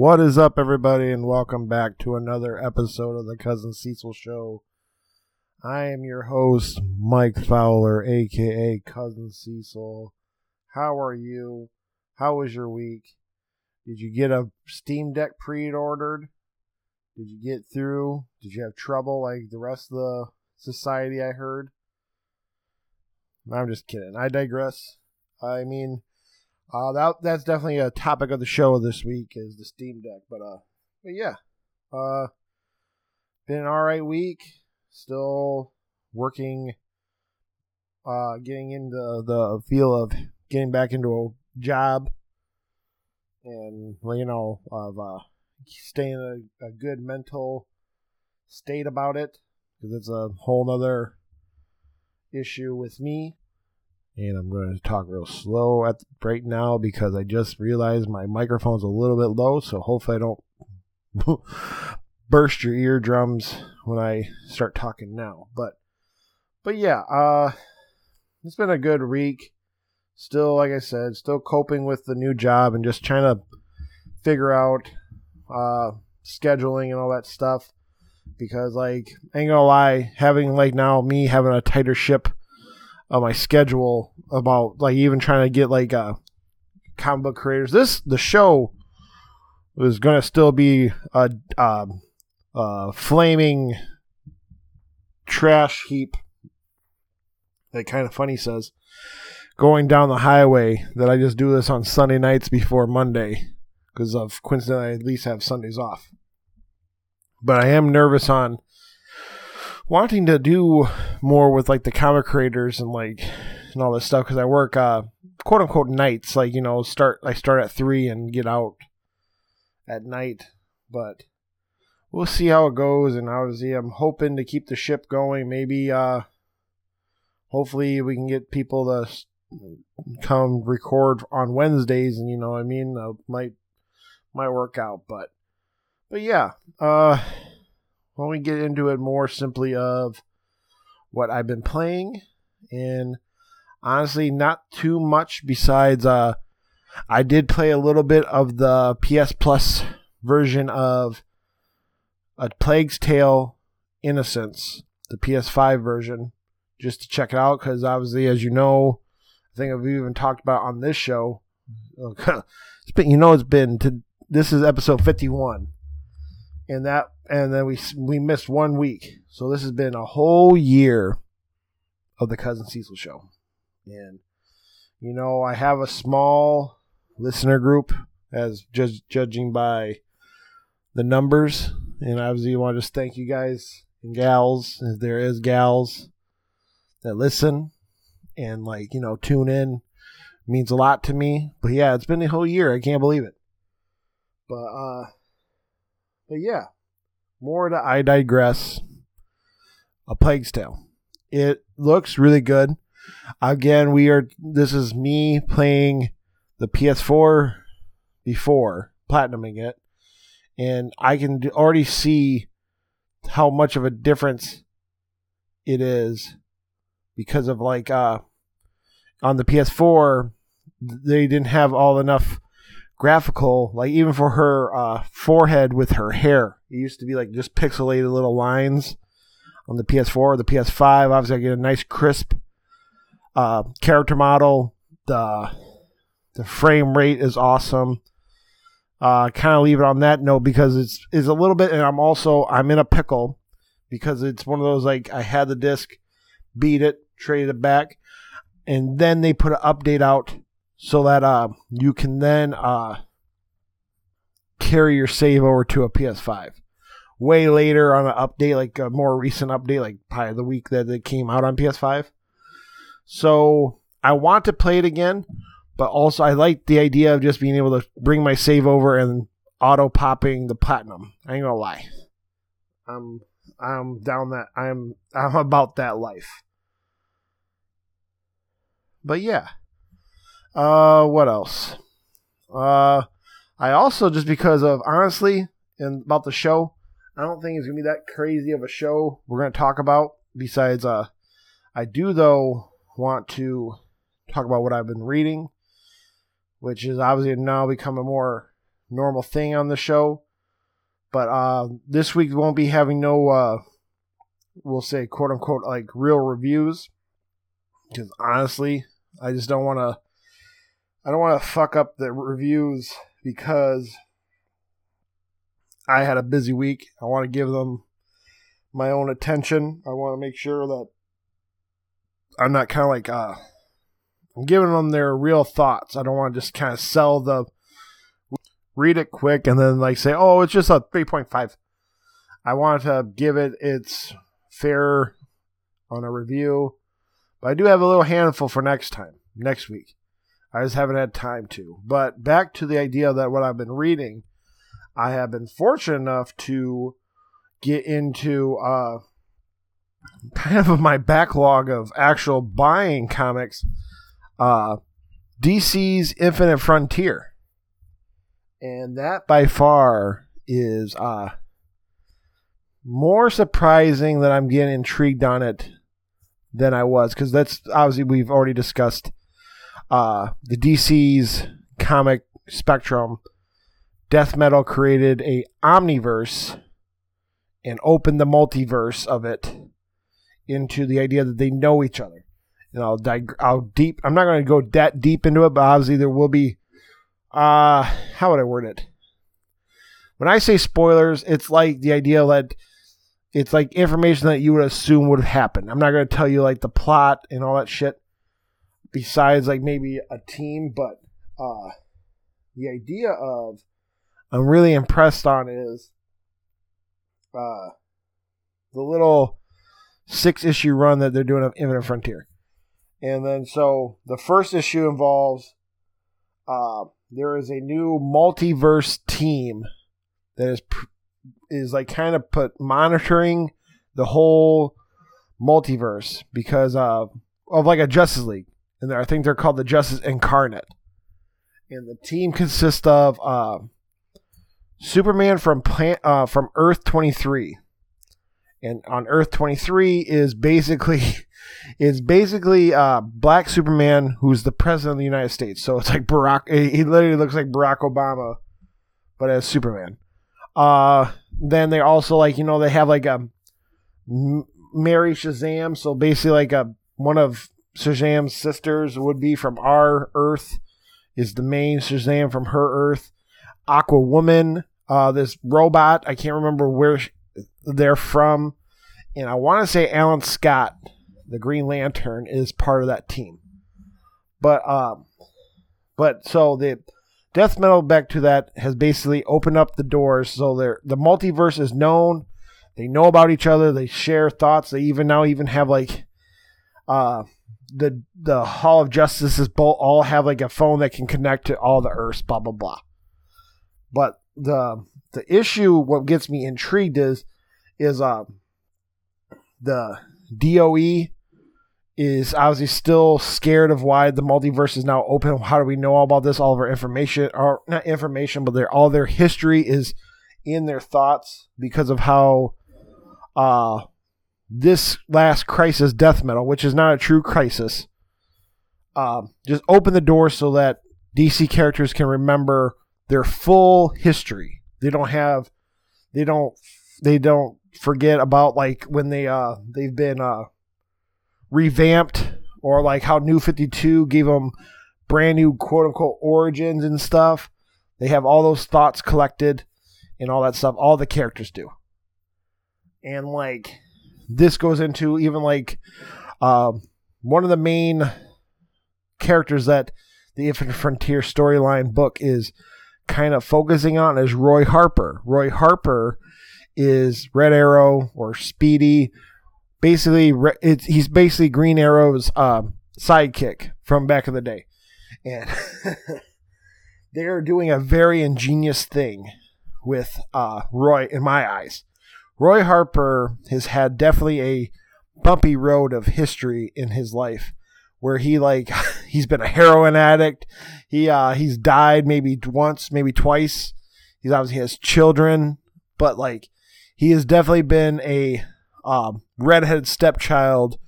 What is up, everybody, and welcome back to another episode of the Cousin Cecil Show. I am your host, Mike Fowler, aka Cousin Cecil. How are you? How was your week? Did you get a Steam Deck pre ordered? Did you get through? Did you have trouble like the rest of the society? I heard. I'm just kidding. I digress. I mean, uh, that that's definitely a topic of the show this week is the Steam Deck. But uh, but yeah, uh, been an all right week. Still working, uh, getting into the feel of getting back into a job, and you know of uh, staying in a, a good mental state about it because it's a whole other issue with me and I'm going to talk real slow at right now because I just realized my microphone's a little bit low, so hopefully I don't burst your eardrums when I start talking now. But but yeah, uh it's been a good week. Still, like I said, still coping with the new job and just trying to figure out uh scheduling and all that stuff because like I ain't gonna lie, having like now me having a tighter ship of my schedule about like even trying to get like uh comic book creators. This the show was gonna still be a uh, uh, flaming trash heap. That kind of funny says going down the highway that I just do this on Sunday nights before Monday because of coincidentally I at least have Sundays off. But I am nervous on wanting to do more with like the comic creators and like and all this stuff because I work uh quote unquote nights like you know start I start at three and get out at night but we'll see how it goes and obviously I'm hoping to keep the ship going maybe uh hopefully we can get people to come record on Wednesdays and you know I mean uh, might might work out but but yeah uh when we get into it more simply of what I've been playing and honestly not too much besides uh I did play a little bit of the PS Plus version of A Plague's Tale Innocence, the PS5 version, just to check it out because obviously as you know, I think I've even talked about on this show. it's been you know it's been to this is episode 51 and that and then we we missed one week. So this has been a whole year of the Cousin Cecil show. And you know, I have a small listener group as just judging by the numbers. And obviously, want to just thank you guys and gals, if there is gals that listen and like you know tune in. Means a lot to me. But yeah, it's been a whole year. I can't believe it. But uh, but yeah, more to I digress. A Plague's Tale. It looks really good. Again, we are. This is me playing the PS4 before platinuming it, and I can already see how much of a difference it is because of like uh on the PS4 they didn't have all enough graphical like even for her uh forehead with her hair. It used to be like just pixelated little lines on the PS4 or the PS5 obviously I get a nice crisp uh character model. The the frame rate is awesome. Uh kind of leave it on that note because it's is a little bit and I'm also I'm in a pickle because it's one of those like I had the disc beat it traded it back and then they put an update out so that uh, you can then uh, carry your save over to a PS5. Way later on an update, like a more recent update, like probably the week that it came out on PS5. So I want to play it again, but also I like the idea of just being able to bring my save over and auto popping the platinum. I ain't gonna lie. I'm I'm down that I'm I'm about that life. But yeah. Uh, what else? Uh, I also just because of honestly and about the show, I don't think it's gonna be that crazy of a show we're gonna talk about. Besides, uh, I do though want to talk about what I've been reading, which is obviously now become a more normal thing on the show. But uh, this week won't be having no, uh, we'll say, quote unquote, like real reviews. Because honestly, I just don't want to. I don't want to fuck up the reviews because I had a busy week. I want to give them my own attention. I want to make sure that I'm not kind of like uh, I'm giving them their real thoughts. I don't want to just kind of sell the read it quick and then like say, "Oh, it's just a 3.5." I want to give it its fair on a review. But I do have a little handful for next time, next week. I just haven't had time to. But back to the idea that what I've been reading, I have been fortunate enough to get into uh, kind of my backlog of actual buying comics. Uh, DC's Infinite Frontier. And that by far is uh, more surprising that I'm getting intrigued on it than I was because that's obviously we've already discussed uh, the DC's comic spectrum. Death Metal created a omniverse and opened the multiverse of it into the idea that they know each other. And I'll, dig- I'll deep. I'm not going to go that deep into it, but obviously there will be. Uh, how would I word it? When I say spoilers, it's like the idea that it's like information that you would assume would have happened. I'm not going to tell you like the plot and all that shit. Besides, like maybe a team, but uh, the idea of I'm really impressed on is uh, the little six issue run that they're doing of Infinite Frontier. And then so the first issue involves uh, there is a new multiverse team that is is like kind of put monitoring the whole multiverse because of of like a Justice League, and I think they're called the Justice Incarnate. And the team consists of uh, Superman from plant uh, from Earth twenty three, and on Earth twenty three is basically is basically uh, Black Superman, who's the president of the United States. So it's like Barack. He literally looks like Barack Obama, but as Superman. Uh, then they also like you know they have like a Mary Shazam, so basically like a one of Shazam's sisters would be from our Earth, is the main Shazam from her Earth. Aqua Woman, uh, this robot I can't remember where they're from, and I want to say Alan Scott, the Green Lantern, is part of that team. But um, but so the death metal back to that has basically opened up the doors. So they're, the multiverse is known. They know about each other. They share thoughts. They even now even have like uh the the hall of justice is both all have like a phone that can connect to all the earths blah blah blah but the the issue what gets me intrigued is is uh the doe is obviously still scared of why the multiverse is now open. How do we know all about this? All of our information, or not information, but their all their history is in their thoughts because of how uh, this last crisis, death metal, which is not a true crisis, uh, just open the door so that DC characters can remember their full history. They don't have, they don't, they don't forget about like when they uh they've been uh revamped or like how New 52 gave them brand new quote unquote origins and stuff. They have all those thoughts collected and all that stuff. All the characters do. And like this goes into even like uh, one of the main characters that the Infinite Frontier storyline book is kind of focusing on is Roy Harper. Roy Harper is Red Arrow or Speedy basically he's basically Green Arrow's uh, sidekick from back in the day, and they are doing a very ingenious thing with uh, Roy in my eyes. Roy Harper has had definitely a bumpy road of history in his life where he like he's been a heroin addict. He uh he's died maybe once, maybe twice. He's obviously has children, but like he has definitely been a um, redheaded stepchild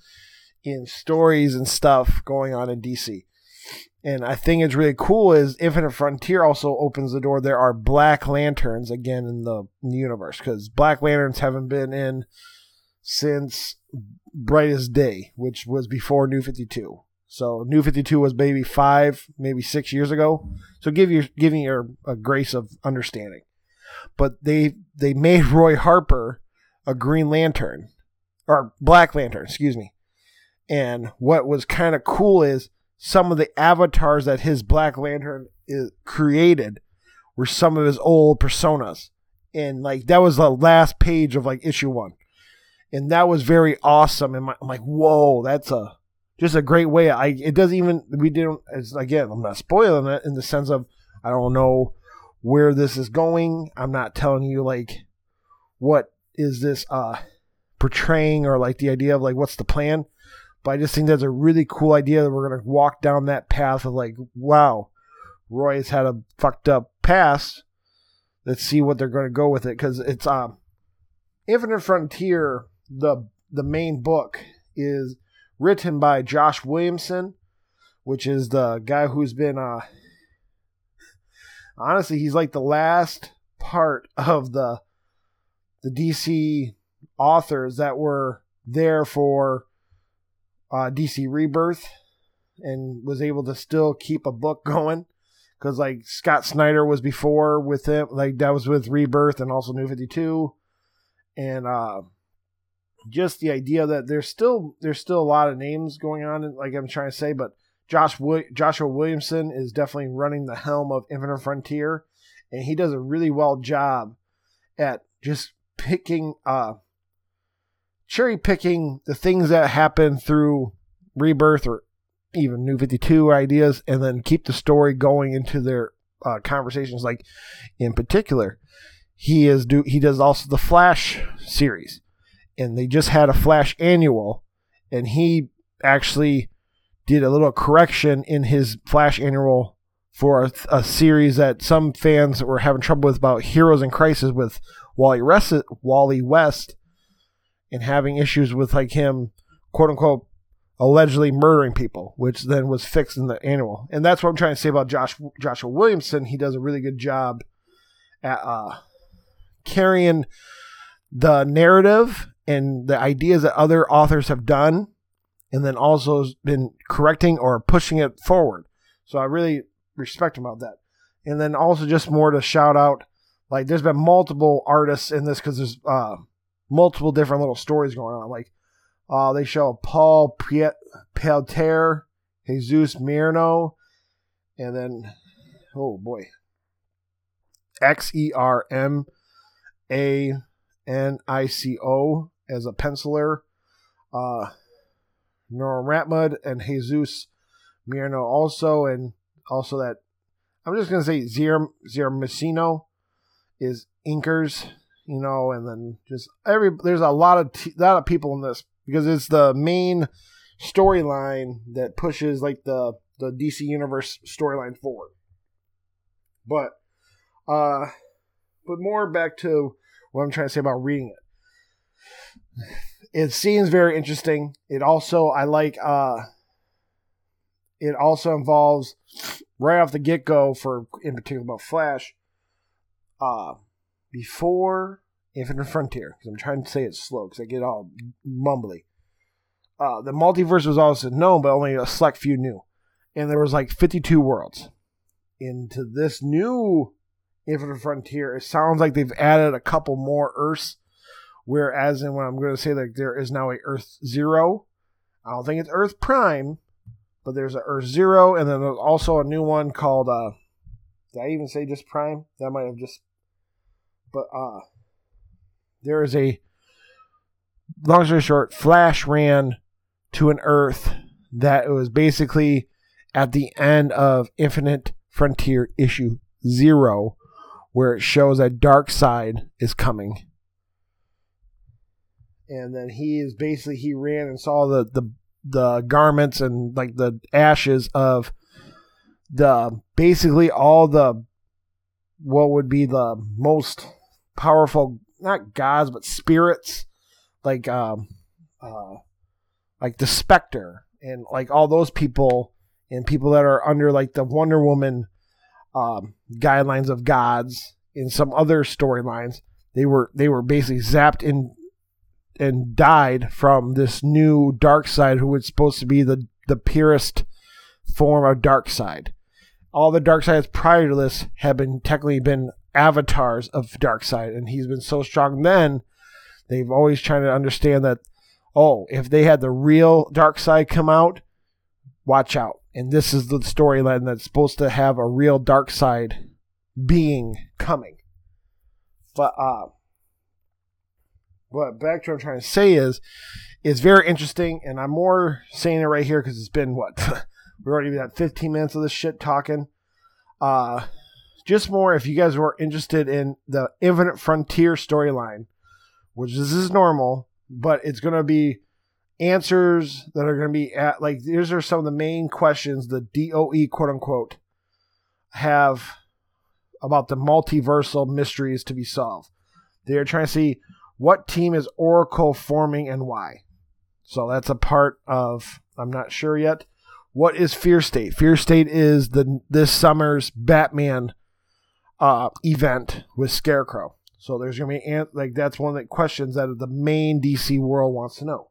in stories and stuff going on in DC. And I think it's really cool is Infinite Frontier also opens the door. There are Black Lanterns again in the, universe because Black Lanterns haven't been in since Brightest Day, which was before New 52. So New 52 was maybe five, maybe six years ago. So give you giving your a grace of understanding. But they they made Roy Harper a Green Lantern or Black Lantern, excuse me. And what was kind of cool is some of the avatars that his Black Lantern is, created were some of his old personas. And like that was the last page of like issue one. And that was very awesome. And I'm like, whoa, that's a just a great way. I it doesn't even we didn't it's again, I'm not spoiling it in the sense of I don't know where this is going. I'm not telling you like what is this uh portraying or like the idea of like what's the plan. But I just think that's a really cool idea that we're gonna walk down that path of like, wow, Roy's had a fucked up past. Let's see what they're gonna go with it because it's um, Infinite Frontier. The the main book is written by Josh Williamson, which is the guy who's been uh honestly he's like the last part of the the DC authors that were there for uh, DC Rebirth and was able to still keep a book going. Because like Scott Snyder was before with him, like that was with Rebirth and also New Fifty Two, and uh, just the idea that there's still there's still a lot of names going on, like I'm trying to say, but Josh Joshua Williamson is definitely running the helm of Infinite Frontier, and he does a really well job at just picking uh cherry picking the things that happen through rebirth or even new 52 ideas and then keep the story going into their uh, conversations. Like in particular he is do he does also the flash series and they just had a flash annual and he actually did a little correction in his flash annual for a, a series that some fans were having trouble with about heroes in crisis with wally wally west and having issues with like him quote unquote allegedly murdering people, which then was fixed in the annual. And that's what I'm trying to say about Josh Joshua Williamson. He does a really good job at uh, carrying the narrative and the ideas that other authors have done, and then also been correcting or pushing it forward. So I really respect him about that. And then also just more to shout out, like there's been multiple artists in this because there's uh, multiple different little stories going on. Like uh, they show Paul Priet- Pelter, Jesus Merino, and then oh boy, X E R M A N I C O as a penciler. Uh, Norm Rapmund and Jesus Merino also, and also that I'm just gonna say Zier Zier Messino is inkers you know, and then just every there's a lot of t- lot of people in this because it's the main storyline that pushes like the the DC universe storyline forward. But uh but more back to what I'm trying to say about reading it. It seems very interesting. It also I like uh it also involves right off the get go for in particular about Flash. Uh before Infinite Frontier, because I'm trying to say it slow because I get all mumbly. Uh, the multiverse was also known, but only a select few knew. And there was like 52 worlds. Into this new Infinite Frontier, it sounds like they've added a couple more Earths. Whereas in what I'm going to say, like there is now a Earth Zero. I don't think it's Earth Prime, but there's a Earth Zero, and then there's also a new one called. Uh, did I even say just Prime? That might have just but uh, there is a long story short, Flash ran to an Earth that was basically at the end of Infinite Frontier issue zero, where it shows that Darkseid is coming. And then he is basically he ran and saw the the the garments and like the ashes of the basically all the what would be the most powerful not gods but spirits like um uh like the specter and like all those people and people that are under like the Wonder Woman um, guidelines of gods in some other storylines. They were they were basically zapped in and died from this new Darkseid who was supposed to be the the purest form of Darkseid. All the Darkseids prior to this have been technically been avatars of Darkseid, and he's been so strong then they've always trying to understand that oh, if they had the real Darkseid come out, watch out. And this is the storyline that's supposed to have a real Darkseid being coming. But uh what back to what I'm trying to say is is very interesting and I'm more saying it right here because it's been what we already got 15 minutes of this shit talking. Uh just more if you guys were interested in the Infinite Frontier storyline, which this is normal, but it's gonna be answers that are going to be at like these are some of the main questions the DOE quote unquote have about the multiversal mysteries to be solved. They are trying to see what team is Oracle forming and why. So that's a part of I'm not sure yet. What is Fear State? Fear State is the this summer's Batman uh, event with Scarecrow. So there's gonna be like that's one of the questions that the main DC world wants to know.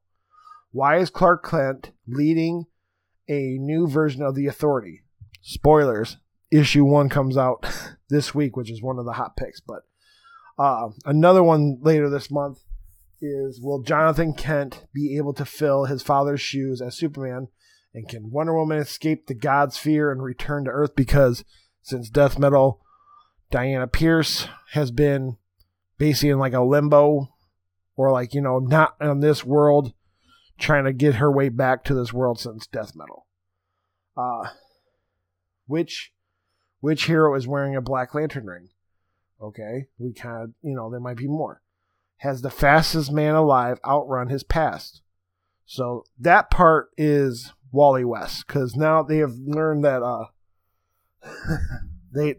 Why is Clark Kent leading a new version of the Authority? Spoilers. Issue one comes out this week, which is one of the hot picks. But uh, another one later this month is Will Jonathan Kent be able to fill his father's shoes as Superman? And can Wonder Woman escape the God's fear and return to Earth? Because since Death Metal, Diana Pierce has been basically in like a limbo or like, you know, not in this world trying to get her way back to this world since death metal. Uh, which which hero is wearing a Black Lantern ring? Okay, we kind of you know there might be more. Has the fastest man alive outrun his past? So that part is Wally West because now they have learned that uh they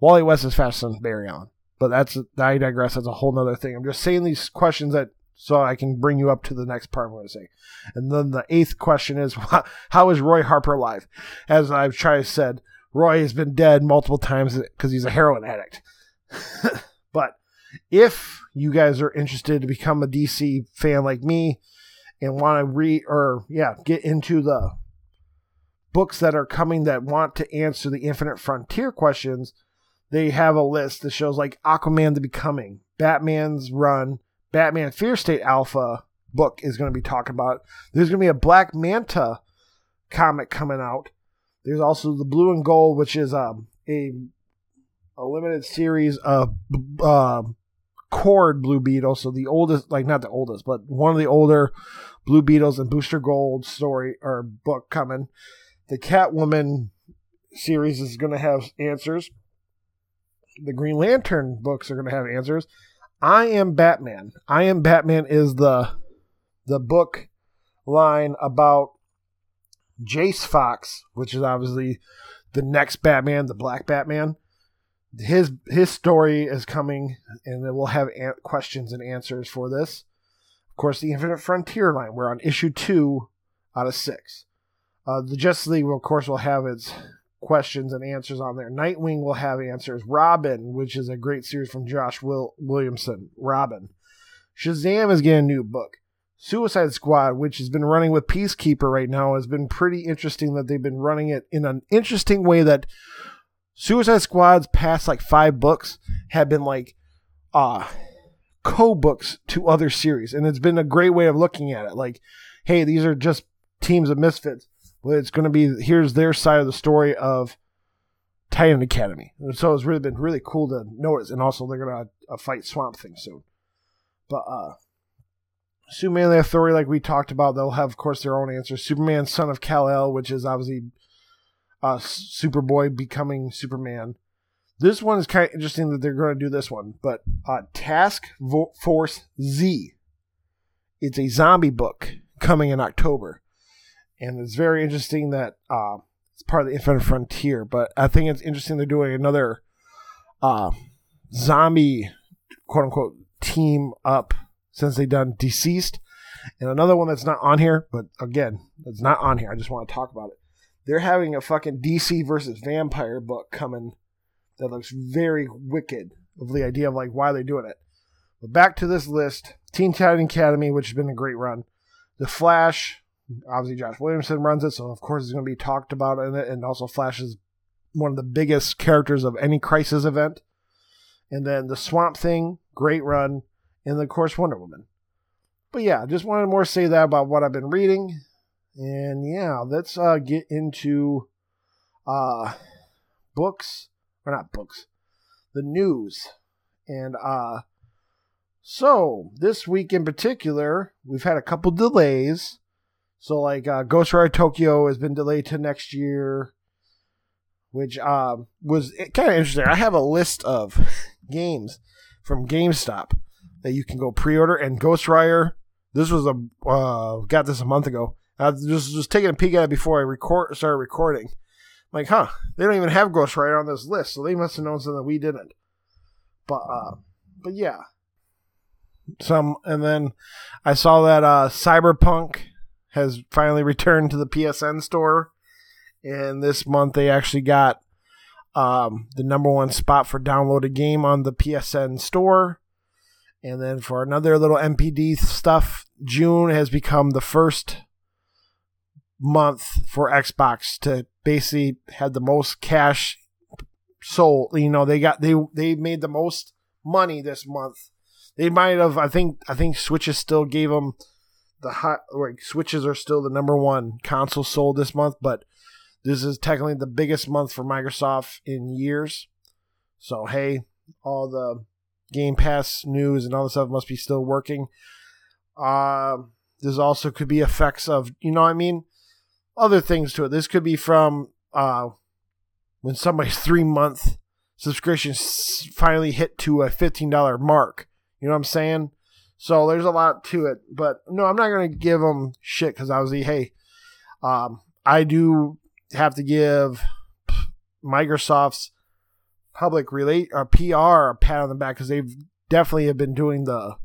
Wally West is faster than Barry Allen. But that's I digress. That's a whole nother thing. I'm just saying these questions that so I can bring you up to the next part I'm going to say. And then the eighth question is, how is Roy Harper alive? As I've tried to said, Roy has been dead multiple times because he's a heroin addict. but if you guys are interested to become a DC fan like me and want to read or yeah, get into the books that are coming that want to answer the infinite frontier questions, they have a list that shows like Aquaman the Becoming, Batman's Run, Batman Fear State Alpha book is going to be talking about. There's going to be a Black Manta comic coming out. There's also the Blue and Gold, which is um, a a limited series of uh, Kord Blue Beetle. So the oldest, like not the oldest, but one of the older Blue Beetles and Booster Gold story or book coming. The Catwoman series is going to have answers. The Green Lantern books are going to have answers. I am Batman. I am Batman is the the book line about Jace Fox, which is obviously the next Batman, the Black Batman. His his story is coming, and we'll have an- questions and answers for this. Of course, the Infinite Frontier line. We're on issue two out of six. Uh, the Justice League, of course, will have its questions and answers on there. Nightwing will have answers. Robin, which is a great series from Josh Will- Williamson. Robin. Shazam is getting a new book. Suicide Squad, which has been running with Peacekeeper right now, has been pretty interesting that they've been running it in an interesting way that Suicide Squad's past like five books have been like uh co-books to other series. And it's been a great way of looking at it. Like, hey, these are just teams of misfits well, it's going to be here's their side of the story of Titan Academy. And so it's really been really cool to notice, and also they're going to uh, fight Swamp Thing soon. But uh, Superman the Authority, like we talked about, they'll have, of course, their own answer. Superman, son of Kal El, which is obviously uh, Superboy becoming Superman. This one is kind of interesting that they're going to do this one, but uh, Task Force Z. It's a zombie book coming in October and it's very interesting that uh, it's part of the Infinite Frontier. But I think it's interesting they're doing another uh, zombie quote unquote team up since they've done Deceased, and another one that's not on here. But again, it's not on here. I just want to talk about it. they're having a fucking DC versus vampire book coming that looks very wicked of the idea of like why they're doing it. But back to this list Teen Titan Academy, which has been a great run. The Flash, obviously Josh Williamson runs it, so of course it's going to be talked about in it. And also, Flash is one of the biggest characters of any crisis event. And then the Swamp Thing, great run. And of course, Wonder Woman. But yeah, just wanted more say that about what I've been reading. And yeah, let's uh, get into uh, books, or not books, the news. And uh, so this week in particular, we've had a couple delays. So like uh, Ghostwire Tokyo has been delayed to next year, which uh, was kind of interesting. I have a list of games from GameStop that you can go pre-order, and Ghostwire. This was a uh, got this a month ago. I was just taking a peek at it before I record started recording. I'm like, huh? They don't even have Ghostwire on this list, so they must have known something we didn't. But uh, but yeah, some, and then I saw that uh, Cyberpunk has finally returned to the PSN store, and this month they actually got um, the number one spot for downloaded game on the PSN store. And then for another little NPD stuff, June has become the first month for Xbox to basically have the most cash sold. You know, they got they they made the most money this month they might have. I think. I think Switches still gave them the hot. Like Switches are still the number one console sold this month, but this is technically the biggest month for Microsoft in years. So hey, all the Game Pass news and all the stuff must be still working. Uh, this also could be effects of you know what I mean, other things to it. This could be from uh, when somebody's three month subscription finally hit to a fifteen dollar mark. You know what I'm saying? So there's a lot to it, but no, I'm not gonna give them shit because I was the hey, um, I do have to give Microsoft's public relate or PR a pat on the back because they've definitely have been doing the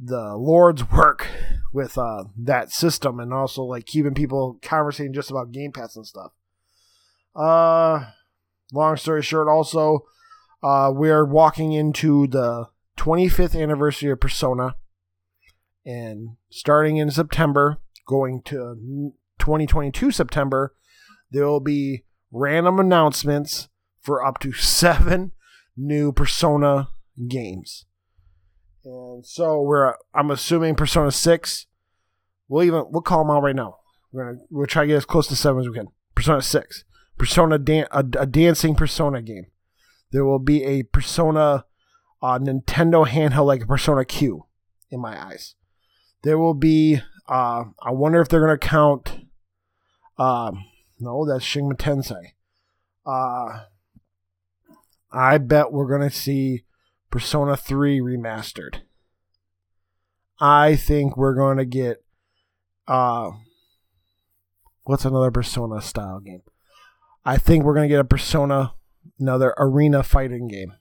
the Lord's work with uh, that system and also like keeping people conversating just about Game Pass and stuff. Uh, long story short, also uh, we're walking into the 25th anniversary of Persona. And starting in September, going to 2022 September, there will be random announcements for up to seven new Persona games. And so we're I'm assuming Persona 6. We'll even we'll call them out right now. We're gonna we'll try to get as close to seven as we can. Persona 6. Persona dan- a, a dancing Persona game. There will be a Persona uh, Nintendo handheld like a Persona Q in my eyes. There will be. Uh, I wonder if they're gonna count. Uh, no, that's Shin Tensei. Uh, I bet we're gonna see Persona 3 remastered. I think we're gonna get. Uh, what's another Persona style game? I think we're gonna get a Persona, another arena fighting game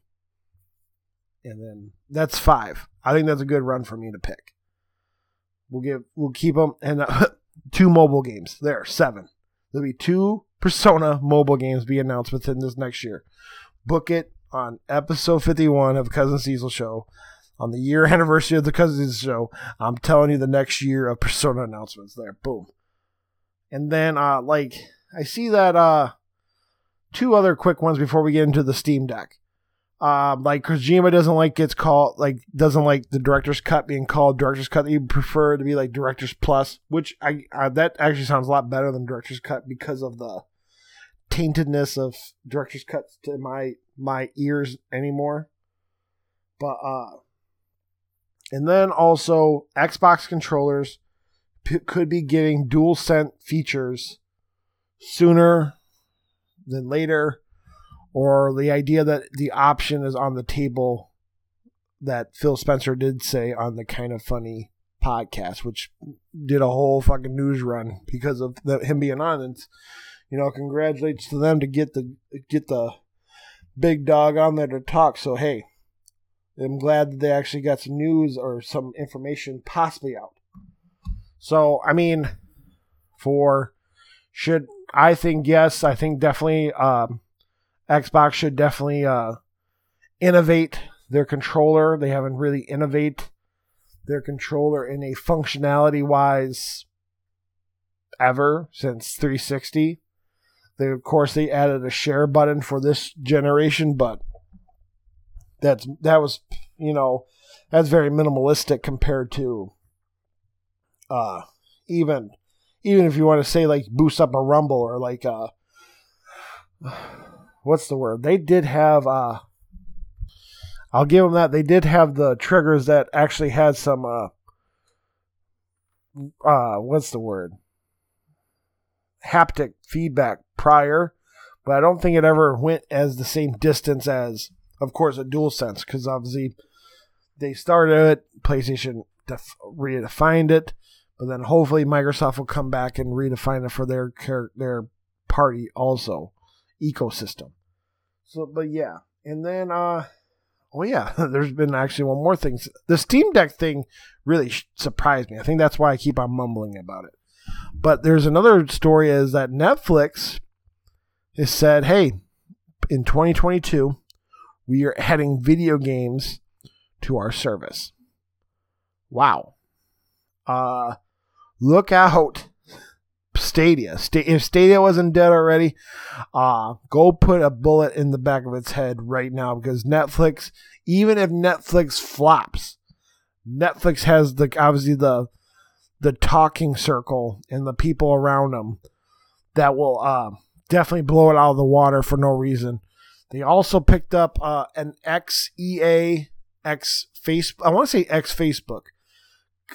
and then that's five. I think that's a good run for me to pick. We'll give we'll keep them and uh, two mobile games. There, seven. There'll be two Persona mobile games be announced within this next year. Book it on episode 51 of Cousin Cecil Show. On the year anniversary of the Cousin Cecil Show, I'm telling you the next year of Persona announcements there. Boom. And then uh like I see that uh two other quick ones before we get into the Steam Deck. Um, like Kojima doesn't like gets called like doesn't like the director's cut being called director's cut. He prefer to be like director's plus, which I, I that actually sounds a lot better than director's cut because of the taintedness of director's cuts to my my ears anymore. But uh, and then also Xbox controllers p- could be getting DualSense features sooner than later or the idea that the option is on the table that Phil Spencer did say on the kind of funny podcast, which did a whole fucking news run because of the, him being on. And you know, congratulations to them to get the get the big dog on there to talk. So hey, I'm glad that they actually got some news or some information possibly out. So I mean, for should I think yes. I think definitely um, Xbox should definitely uh, innovate their controller. They haven't really innovate their controller in a functionality wise ever since 360. They of course they added a share button for this generation, but that's that was you know that's very minimalistic compared to uh even even if you want to say like boost up a rumble or like uh what's the word? They did have uh I'll give them that. They did have the triggers that actually had some uh uh what's the word? Haptic feedback prior but I don't think it ever went as the same distance as of course a dual sense because obviously they started it PlayStation def- redefined it but then hopefully Microsoft will come back and redefine it for their their party also ecosystem. So, but yeah, and then uh, oh yeah, there's been actually one more thing. The Steam Deck thing really surprised me. I think that's why I keep on mumbling about it. But there's another story is that Netflix has said, hey, in 2022, we are adding video games to our service. Wow. Uh, look out Stadia. if Stadia wasn't dead already, uh, go put a bullet in the back of its head right now because Netflix, even if Netflix flops, Netflix has the obviously the the talking circle and the people around them that will uh, definitely blow it out of the water for no reason. They also picked up uh, an XEA X face. I want to say X Facebook.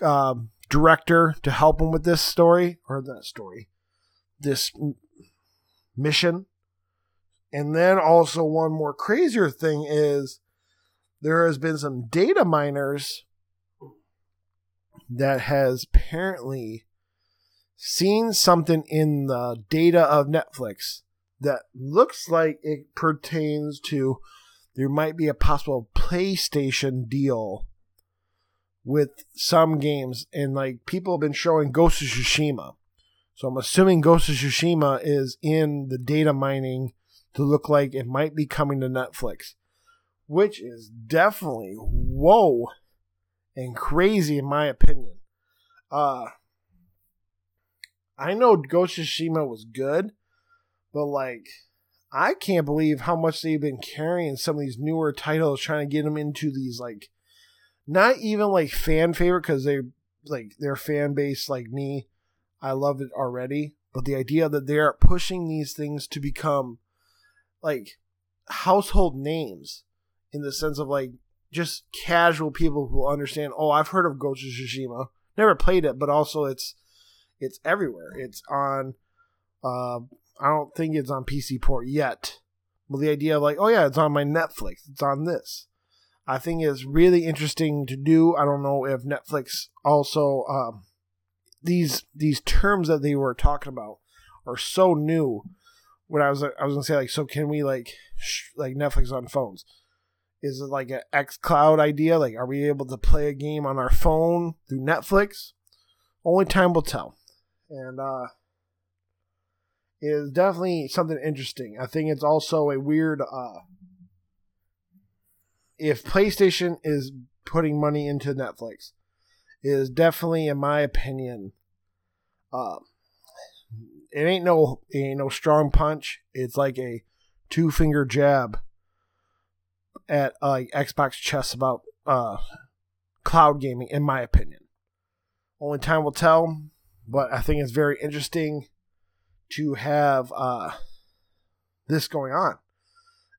Um, director to help him with this story or that story, this mission. And then also one more crazier thing is there has been some data miners that has apparently seen something in the data of Netflix that looks like it pertains to there might be a possible PlayStation deal with some games, and like people have been showing Ghost of Tsushima. So I'm assuming Ghost of Tsushima is in the data mining to look like it might be coming to Netflix, which is definitely whoa and crazy in my opinion. Uh I know Ghost of Tsushima was good, but like I can't believe how much they've been carrying some of these newer titles, trying to get them into these like not even like fan favorite because they like their fan base like me. I love it already, but the idea that they're pushing these things to become like household names in the sense of like just casual people who understand. Oh, I've heard of Ghost of Tsushima. Never played it, but also it's it's everywhere. It's on. Uh, I don't think it's on PC port yet. Well, the idea of like, oh yeah, it's on my Netflix. It's on this. I think is really interesting to do. I don't know if Netflix also um, these these terms that they were talking about are so new. When I was I was gonna say like, so can we like sh- like Netflix on phones? Is it like an X Cloud idea? Like, are we able to play a game on our phone through Netflix? Only time will tell. And uh, is definitely something interesting. I think it's also a weird uh, if PlayStation is putting money into Netflix, is definitely, in my opinion, uh, it ain't no it ain't no strong punch. It's like a two finger jab at uh, Xbox chess about uh, cloud gaming, in my opinion. Only time will tell, but I think it's very interesting to have uh, this going on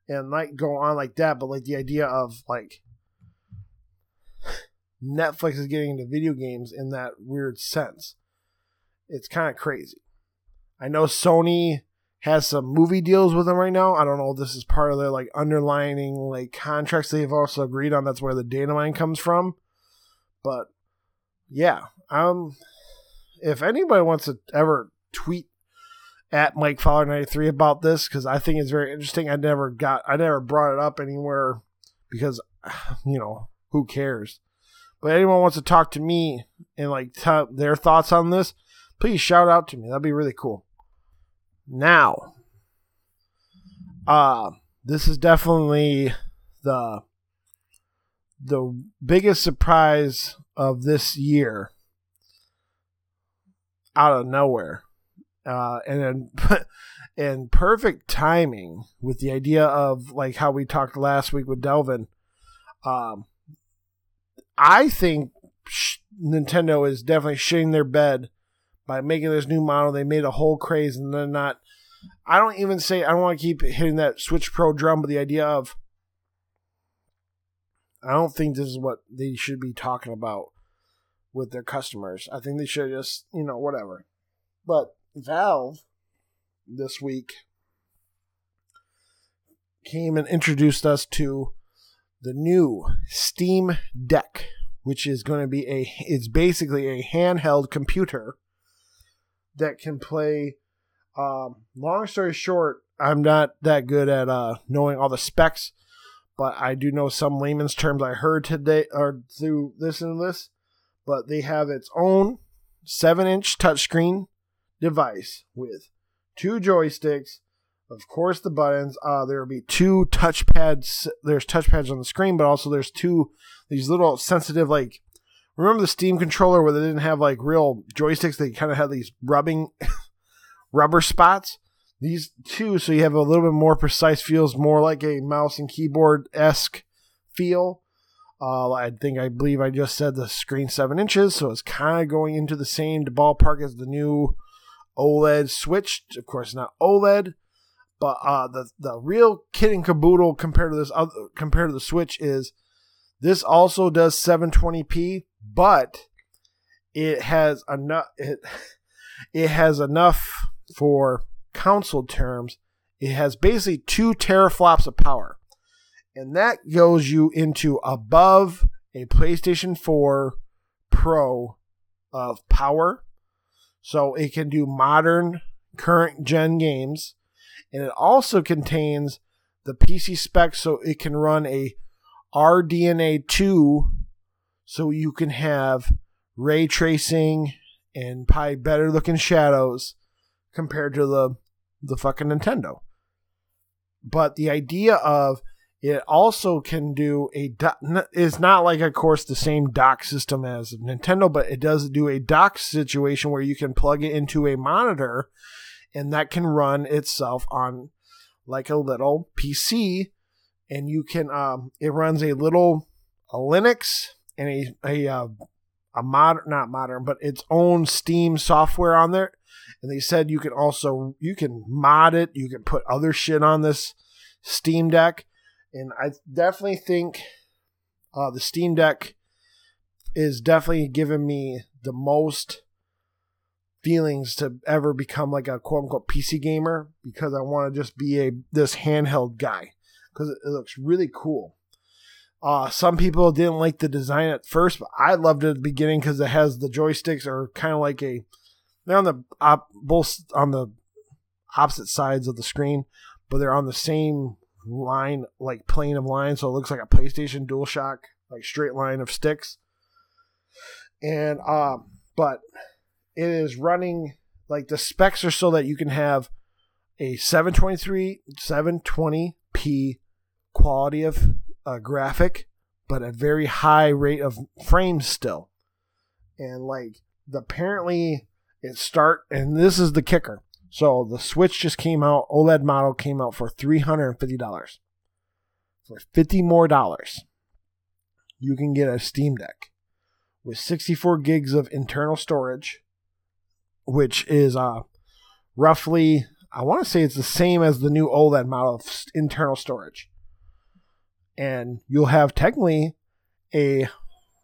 and might go on like that, but like the idea of like Netflix is getting into video games in that weird sense. It's kind of crazy. I know Sony has some movie deals with them right now. I don't know if this is part of their like underlining like contracts they've also agreed on. That's where the data mine comes from. But yeah, um, if anybody wants to ever tweet at Mike Fowler 93 about this because I think it's very interesting. I never got, I never brought it up anywhere because, you know, who cares? But anyone wants to talk to me and like tell their thoughts on this, please shout out to me. That'd be really cool. Now, uh, this is definitely the the biggest surprise of this year out of nowhere. Uh, and and perfect timing with the idea of like how we talked last week with Delvin. Um, I think Nintendo is definitely shitting their bed by making this new model. They made a whole craze, and they're not. I don't even say I don't want to keep hitting that Switch Pro drum, but the idea of I don't think this is what they should be talking about with their customers. I think they should just you know whatever. But Valve this week came and introduced us to the new Steam Deck, which is going to be a it's basically a handheld computer that can play um, long story short, I'm not that good at uh, knowing all the specs, but I do know some layman's terms I heard today or through this and this. But they have its own seven inch touchscreen device with two joysticks, of course the buttons. Uh, there will be two touchpads. There's touchpads on the screen, but also there's two these little sensitive like. Remember the Steam controller where they didn't have like real joysticks? They kind of had these rubbing rubber spots. These two, so you have a little bit more precise feels, more like a mouse and keyboard esque feel. Uh, I think I believe I just said the screen seven inches, so it's kind of going into the same ballpark as the new OLED Switch. Of course, not OLED, but uh, the the real kit and caboodle compared to this other, compared to the Switch is this also does 720p, but it has enough it it has enough for console terms. It has basically two teraflops of power, and that goes you into above a PlayStation 4 Pro of power so it can do modern, current gen games. And it also contains the PC specs so it can run a RDNA 2 so you can have ray tracing and probably better looking shadows compared to the the fucking Nintendo. But the idea of it also can do a is not like of course the same dock system as Nintendo, but it does do a dock situation where you can plug it into a monitor and that can run itself on like a little PC and you can um it runs a little a Linux and a a uh, a modern not modern but its own Steam software on there. And they said you can also you can mod it. You can put other shit on this Steam Deck and I definitely think uh, the Steam Deck is definitely giving me the most feelings to ever become like a quote unquote PC gamer because I want to just be a this handheld guy because it, looks really cool. Uh, some people didn't like the design at first, but I loved it at the beginning because it has the joysticks are kind of like a they're on the op, both on the opposite sides of the screen, but they're on the same line, like plane of lines, so it looks like a PlayStation DualShock, like straight line of sticks. And uh, but it is running like the specs are so that you can have a 723 720p quality of uh, graphic, but a very high rate of frames still. And like the apparently it start and this is the kicker. So the Switch just came out, OLED model came out for $350. For 50 more dollars, you can get a Steam Deck with 64 gigs of internal storage, which is uh, roughly, I want to say it's the same as the new OLED model of internal storage. And you'll have technically a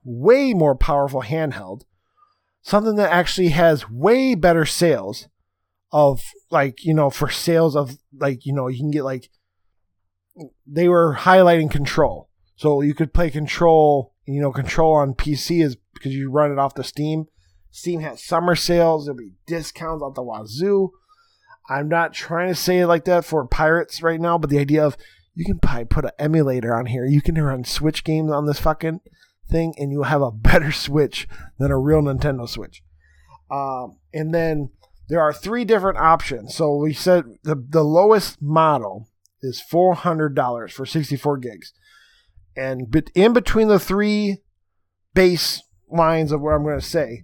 way more powerful handheld, something that actually has way better sales of like you know for sales of like you know you can get like they were highlighting control. So you could play control you know control on pc is because you run it off the steam. Steam has summer sales. There'll be discounts out the wazoo. I'm not trying to say it like that for pirates right now but the idea of you can probably put an emulator on here. You can run switch games on this fucking thing and you'll have a better switch than a real nintendo switch. Um, and then there are three different options. So we said the the lowest model is four hundred dollars for sixty four gigs, and bet- in between the three base lines of what I'm going to say,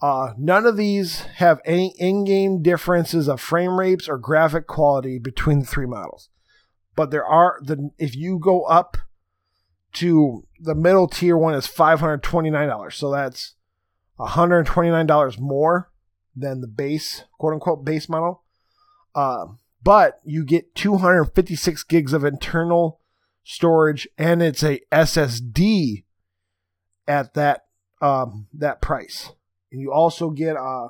uh, none of these have any in-game differences of frame rates or graphic quality between the three models. But there are the if you go up to the middle tier one is five hundred twenty nine dollars, so that's one hundred twenty nine dollars more than the base quote unquote base model. Uh, but you get two hundred fifty six gigs of internal storage, and it's a SSD at that um, that price and you also get uh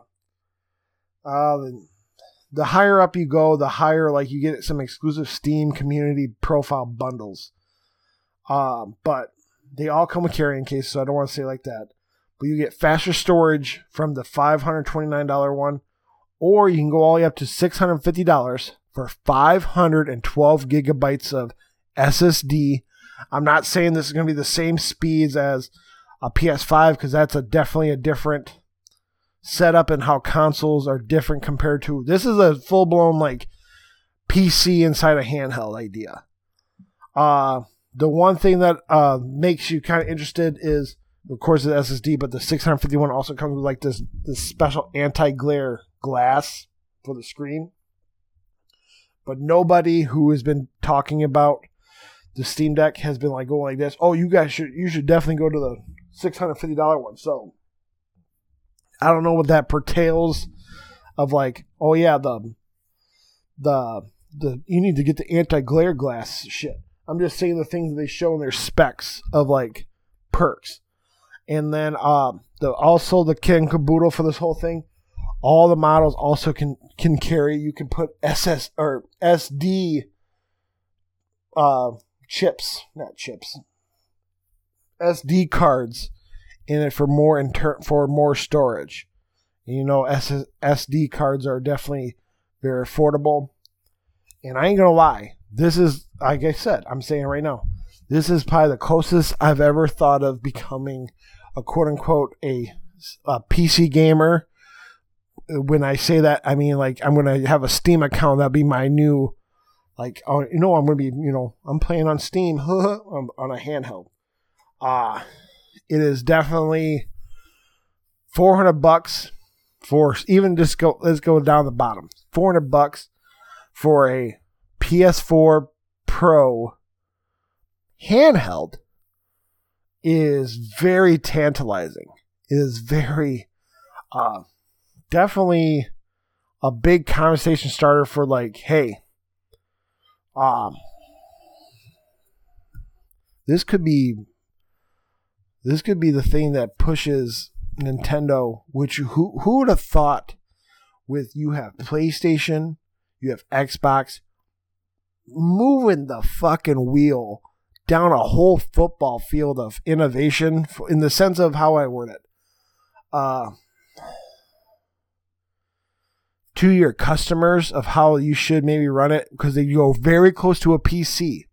uh the higher up you go, the higher like you get some exclusive Steam community profile bundles. Um, but they all come with carrying cases, so I don't want to say like that. But you get faster storage from the $529 one, or you can go all the way up to $650 for 512 gigabytes of SSD. I'm not saying this is going to be the same speeds as a PS5 because that's a definitely a different setup and how consoles are different compared to this is a full blown like PC inside a handheld idea. Uh the one thing that uh makes you kind of interested is of course the SSD, but the 651 also comes with like this this special anti-glare glass for the screen. But nobody who has been talking about the Steam Deck has been like going like this. Oh, you guys should you should definitely go to the six hundred fifty dollar one. So I don't know what that pertains of like, oh yeah, the the the you need to get the anti glare glass shit. I'm just saying the things they show in their specs of like perks. And then um the also the king caboodle for this whole thing. All the models also can can carry. You can put SS or SD uh chips, not chips. SD cards in it for more inter- for more storage. You know, SS- SD cards are definitely very affordable. And I ain't gonna lie, this is like I said, I'm saying right now, this is probably the closest I've ever thought of becoming a quote unquote a, a PC gamer. When I say that, I mean like I'm gonna have a Steam account. That'd be my new, like, oh, you know, I'm gonna be, you know, I'm playing on Steam on a handheld. Ah, uh, it is definitely 400 bucks for even just go let's go down the bottom 400 bucks for a ps4 pro handheld is very tantalizing. It is very uh definitely a big conversation starter for like hey um this could be this could be the thing that pushes Nintendo, which who who would have thought with you have PlayStation, you have Xbox, moving the fucking wheel down a whole football field of innovation in the sense of how I word it. Uh, to your customers of how you should maybe run it because they go very close to a PC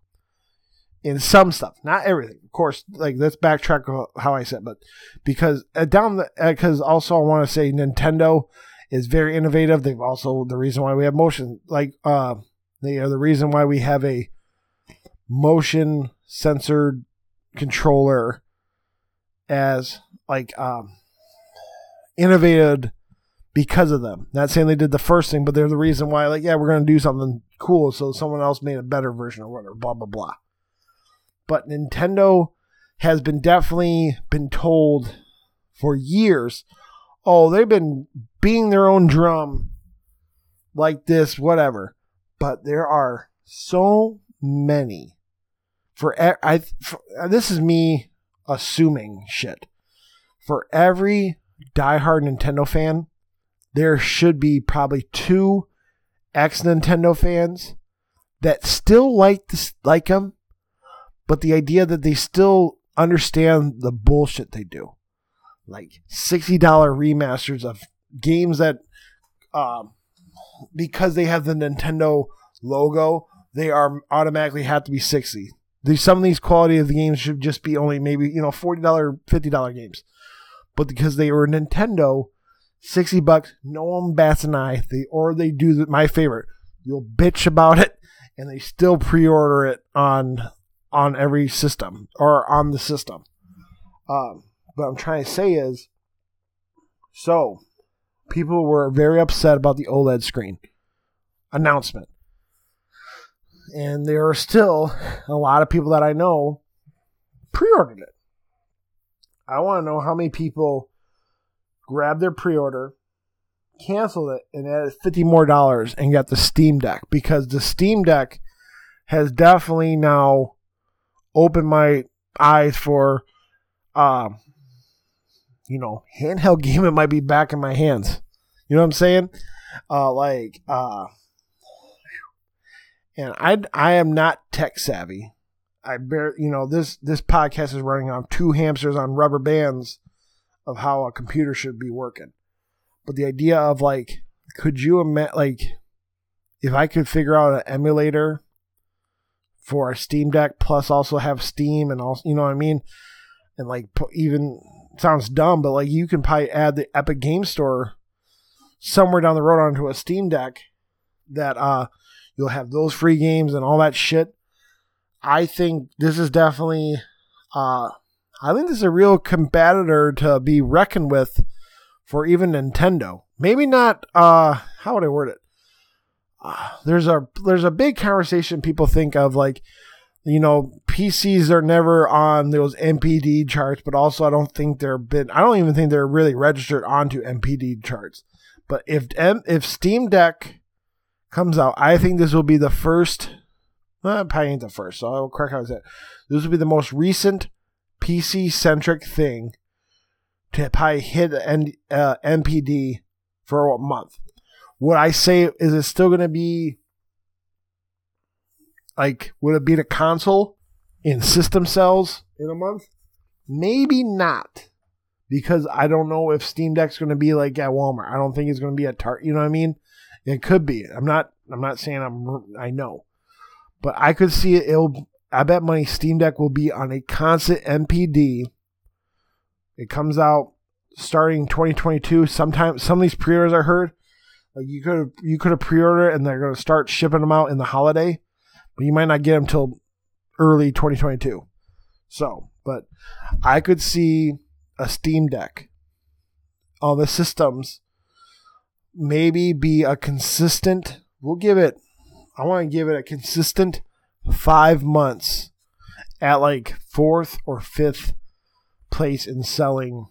in some stuff, not everything. Of course, like let's backtrack how I said, but because uh, down the because uh, also I want to say Nintendo is very innovative. They've also the reason why we have motion, like uh, they are the reason why we have a motion censored controller as like um innovated because of them. Not saying they did the first thing, but they're the reason why, like, yeah, we're going to do something cool. So someone else made a better version or whatever, blah, blah, blah but Nintendo has been definitely been told for years, oh, they've been beating their own drum like this, whatever. But there are so many. For I, for, this is me assuming shit. For every diehard Nintendo fan, there should be probably two ex Nintendo fans that still like this, like them, but the idea that they still understand the bullshit they do. Like $60 remasters of games that, um, because they have the Nintendo logo, they are automatically have to be 60 There's some of these quality of the games should just be only maybe, you know, $40, $50 games. But because they were Nintendo, 60 bucks. No one bats an eye. They or they do the, my favorite. You'll bitch about it, and they still pre-order it on on every system or on the system. Um, what I'm trying to say is, so people were very upset about the OLED screen announcement, and there are still a lot of people that I know pre-ordered it. I want to know how many people grabbed their pre-order, canceled it, and added fifty more dollars and got the Steam Deck because the Steam Deck has definitely now opened my eyes for, uh, you know, handheld gaming might be back in my hands. You know what I'm saying? Uh, like, uh, and I I am not tech savvy. I bear, you know, this this podcast is running on two hamsters on rubber bands of how a computer should be working. But the idea of like, could you imagine, like, if I could figure out an emulator for a Steam Deck plus also have Steam and also, you know what I mean? And like, even sounds dumb, but like, you can probably add the Epic Game Store somewhere down the road onto a Steam Deck that, uh, you'll have those free games and all that shit I think this is definitely, uh, I think this is a real competitor to be reckoned with for even Nintendo. Maybe not. Uh, how would I word it? Uh, there's a there's a big conversation people think of like, you know, PCs are never on those NPD charts, but also I don't think they're been. I don't even think they're really registered onto NPD charts. But if if Steam Deck comes out, I think this will be the first well, probably ain't the first, so I'll correct how I said. This will be the most recent PC centric thing to probably hit N, uh, NPD for a month. What I say is it still going to be like, would it be the console in system cells in a month? Maybe not. Because I don't know if Steam Deck's going to be like at Walmart. I don't think it's going to be at Target. You know what I mean? It could be. I'm not. I'm not saying I'm. I know. But I could see it. It'll. I bet money Steam Deck will be on a constant NPD. It comes out starting 2022. Sometimes some of these pre-orders I heard, like you could you could have pre-ordered and they're going to start shipping them out in the holiday, but you might not get them till early 2022. So, but I could see a Steam Deck on the systems maybe be a consistent. We'll give it I want to give it a consistent five months at like fourth or fifth place in selling.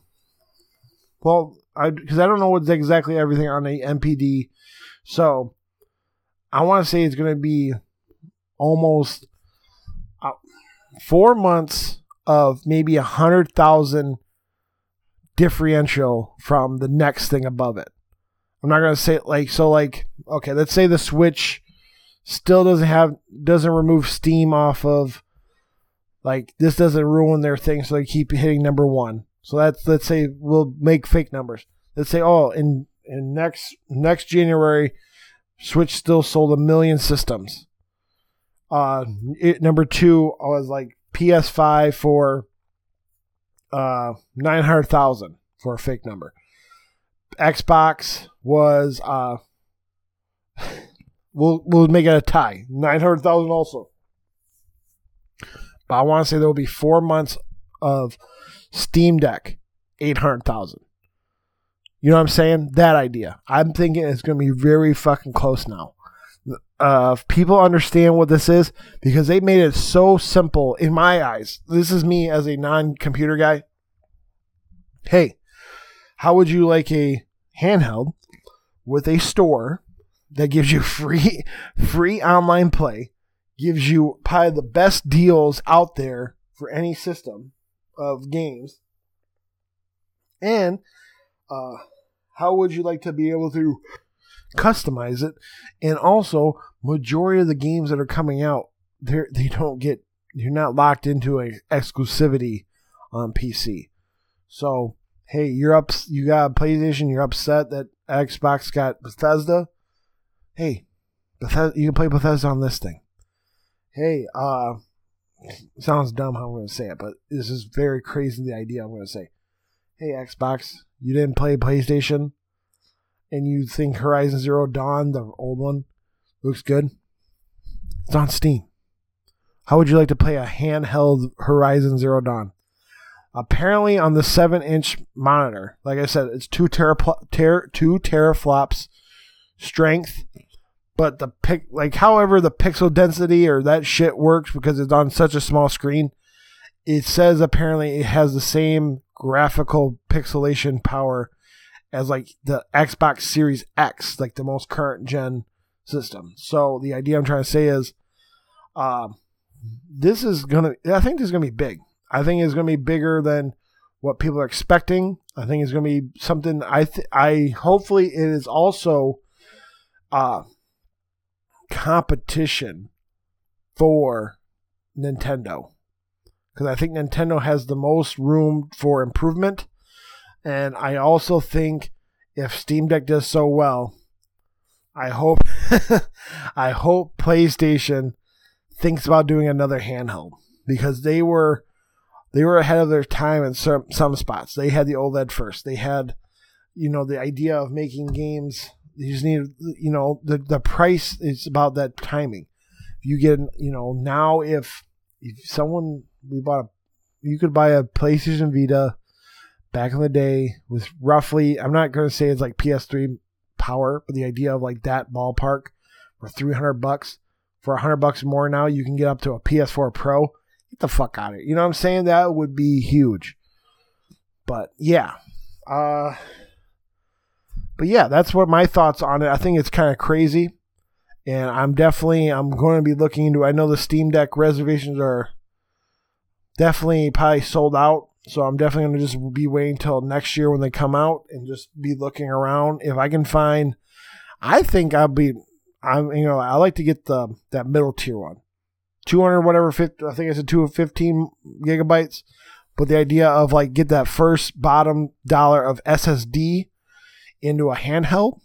Well, I because I don't know what's exactly everything on the NPD, so I want to say it's going to be almost uh, four months of maybe a hundred thousand differential from the next thing above it. I'm not to say like so like okay, let's say the Switch still doesn't have doesn't remove steam off of like this doesn't ruin their thing so they keep hitting number one. So that's let's say we'll make fake numbers. Let's say oh in in next next january switch still sold a million systems. Uh it, number two was like ps5 for uh 900000 for a fake number xbox was uh We'll we'll make it a tie. Nine hundred thousand also. But I want to say there will be four months of Steam Deck, eight hundred thousand. You know what I'm saying? That idea. I'm thinking it's going to be very fucking close now. Uh, if people understand what this is, because they made it so simple in my eyes. This is me as a non-computer guy. Hey, how would you like a handheld with a store that gives you free free online play, gives you probably the best deals out there for any system of games. And uh, how would you like to be able to customize it? And also, majority of the games that are coming out, they they don't get you're not locked into a exclusivity on PC. So hey, you're up, you got PlayStation, you're upset that Xbox got Bethesda hey, Bethesda, you can play Bethesda on this thing. Hey, uh, sounds dumb how I'm going to say it, but this is very crazy the idea I'm going to say. Hey, Xbox, you didn't play PlayStation? and you think Horizon Zero Dawn, the old one, looks good, it's on Steam. How would you like to play a handheld Horizon Zero Dawn? Apparently, on the seven-inch monitor, like I said, it's two terapl- ter- two teraflops strength, but the pic, like however the pixel density or that shit works because it's on such a small screen. It says apparently it has the same graphical pixelation power as like the Xbox Series X, like the most current gen system. So the idea I'm trying to say is, uh, this is gonna. I think this is gonna be big. I think it's gonna be bigger than what people are expecting. I think it's gonna be something. I th- I hopefully it is also, uh, competition for Nintendo because I think Nintendo has the most room for improvement. And I also think if Steam Deck does so well, I hope I hope PlayStation thinks about doing another handheld because they were they were ahead of their time in some some spots. They had the OLED first. They had you know the idea of making games. You just need you know the the price is about that timing. You get you know now if if someone we bought a you could buy a PlayStation Vita back in the day with roughly I'm not going to say it's like PS3 power, but the idea of like that ballpark for 300 bucks for 100 bucks more now you can get up to a PS4 Pro. Get the fuck out of it. You know what I'm saying? That would be huge. But yeah. Uh but yeah, that's what my thoughts on it. I think it's kind of crazy. And I'm definitely I'm going to be looking into I know the Steam Deck reservations are definitely probably sold out. So I'm definitely going to just be waiting until next year when they come out and just be looking around. If I can find, I think I'll be, I'm you know I like to get the that middle tier one, 200 whatever 50, I think I said 215 gigabytes. But the idea of like get that first bottom dollar of SSD into a handheld.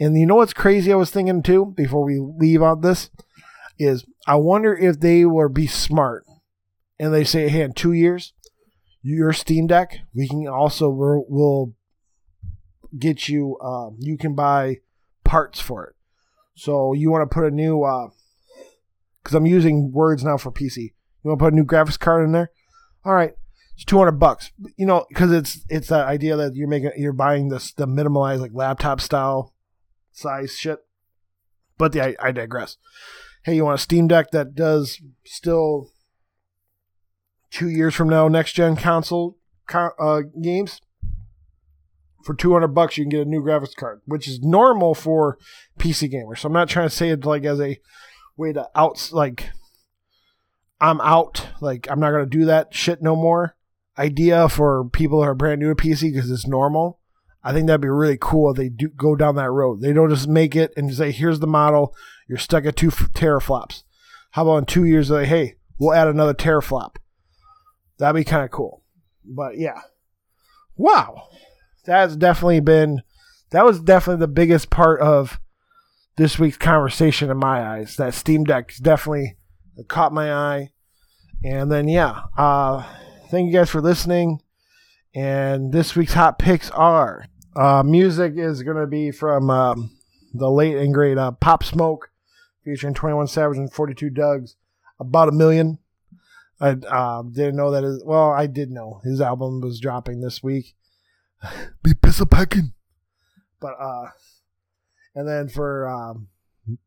And you know what's crazy? I was thinking too before we leave on this is I wonder if they will be smart and they say, hey, in two years, your Steam Deck, we can also we'll get you. Uh, you can buy parts for it. So you want to put a new because I'm using words now for PC. You want to put a new graphics card in there? All right, it's two hundred bucks. You know, because it's it's that idea that you're making you're buying this the minimalized like laptop style size shit. But the I, I digress. Hey, you want a Steam Deck that does still two years from now, next gen console uh, games. For 200 bucks, you can get a new graphics card, which is normal for PC gamers. So I'm not trying to say it like as a way to out, like, I'm out. Like, I'm not to do that shit no more. Idea for people who are brand new to PC because it's normal. I think that'd be really cool if they do go down that road. They don't just make it and say, here's the model, you're stuck at two teraflops. How about in two years, They like, hey, we'll add another teraflop. That'd be kind of cool. But yeah. Wow. That's definitely been that was definitely the biggest part of this week's conversation in my eyes. That Steam Deck definitely caught my eye. And then yeah, uh thank you guys for listening. And this week's hot picks are uh music is gonna be from um, the late and great uh, Pop Smoke featuring 21 Savage and 42 Dugg, About a million. I uh, didn't know that. His, well, I did know his album was dropping this week. Be pistol packing, but uh, and then for um,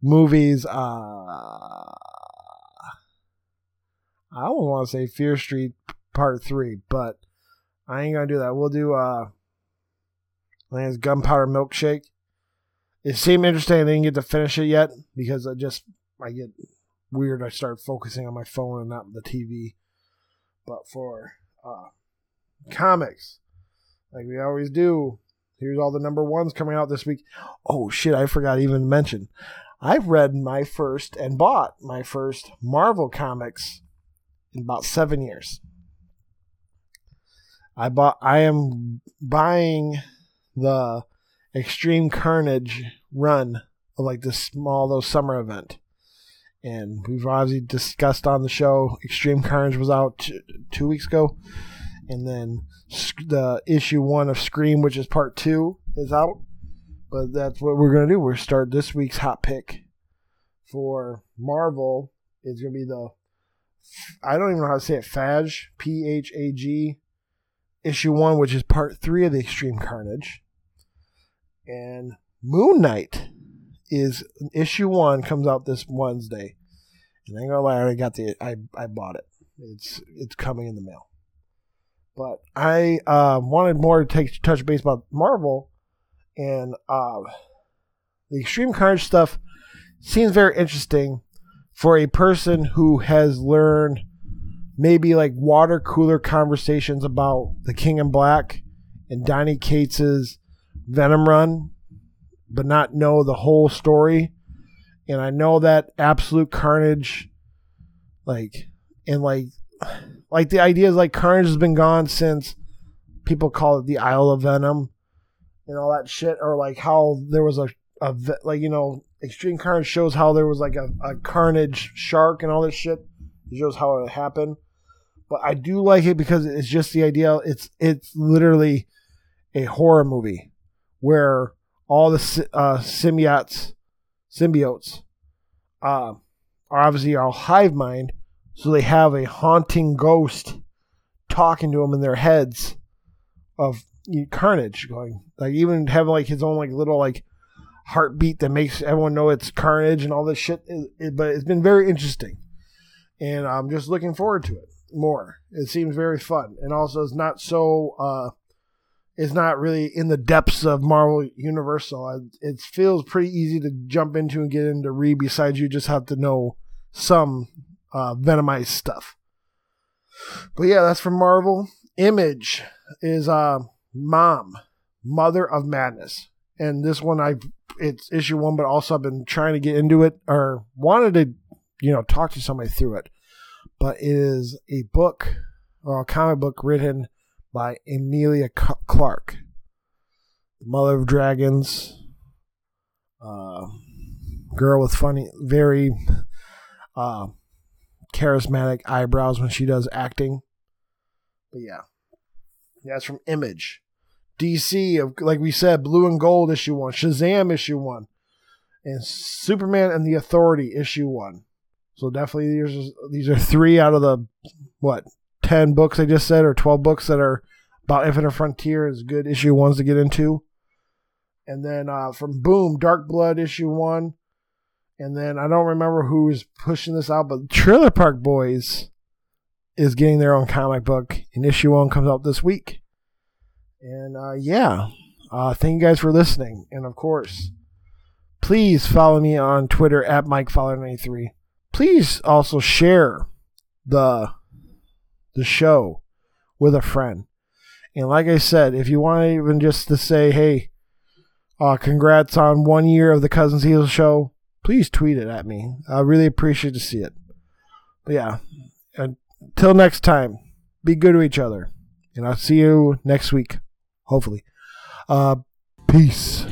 movies, uh, I don't want to say Fear Street Part Three, but I ain't gonna do that. We'll do uh, Gunpowder Milkshake. It seemed interesting. I didn't get to finish it yet because I just I get weird I start focusing on my phone and not the TV. But for uh, comics, like we always do, here's all the number ones coming out this week. Oh shit, I forgot even to mention. I've read my first and bought my first Marvel comics in about seven years. I bought I am buying the Extreme Carnage run of like this small little summer event and we've obviously discussed on the show. Extreme Carnage was out t- two weeks ago, and then the issue one of Scream, which is part two, is out. But that's what we're gonna do. We're start this week's hot pick for Marvel. Is gonna be the I don't even know how to say it. Phage, P H A G, issue one, which is part three of the Extreme Carnage, and Moon Knight is issue one comes out this Wednesday. And I ain't gonna lie, I already got the I I bought it. It's it's coming in the mail. But I uh, wanted more to take touch base about Marvel and uh, the Extreme Carnage stuff seems very interesting for a person who has learned maybe like water cooler conversations about the King in Black and Donny Cates's Venom run, but not know the whole story. And I know that Absolute Carnage, like, and like, like the idea is like Carnage has been gone since people call it the Isle of Venom and all that shit, or like how there was a, a like you know Extreme Carnage shows how there was like a, a Carnage shark and all this shit. It shows how it happened. But I do like it because it's just the idea. It's it's literally a horror movie where all the uh, symbiotes symbiotes uh, are obviously all hive mind, so they have a haunting ghost talking to them in their heads of carnage going like even having like his own like little like heartbeat that makes everyone know it's carnage and all this shit it, it, but it's been very interesting. And i'm just looking forward to it more. It seems very fun. And also it's not so uh it's not really in the depths of marvel universal. It feels pretty easy to jump into and get into read besides you just have to know some uh venomized stuff but yeah that's from marvel image is uh Mom, Mother of Madness. And this one, I it's issue one, but also I've been trying to get into it or wanted to, you know, talk to somebody through it. But it is a book or a comic book written by Emilia Clarke, Mother of Dragons, uh, girl with funny, very uh, charismatic eyebrows when she does acting. But yeah, yeah, it's from Image. DC, of like we said, Blue and Gold issue one, Shazam issue one, and Superman and the Authority issue one. So definitely these are, these are three out of the what ten books I just said, or twelve books that are about Infinite Frontier is good issue ones to get into. And then uh, from Boom, Dark Blood issue one, and then I don't remember who is pushing this out, but Trailer Park Boys is getting their own comic book, and issue one comes out this week. And uh, yeah, uh, thank you guys for listening. And of course, please follow me on Twitter at MikeFowler93. Please also share the the show with a friend. And like I said, if you want even just to say, hey, uh, congrats on one year of the Cousins Heels show, please tweet it at me. I really appreciate to see it. But yeah, until next time, be good to each other. And I'll see you next week, hopefully. Uh, peace.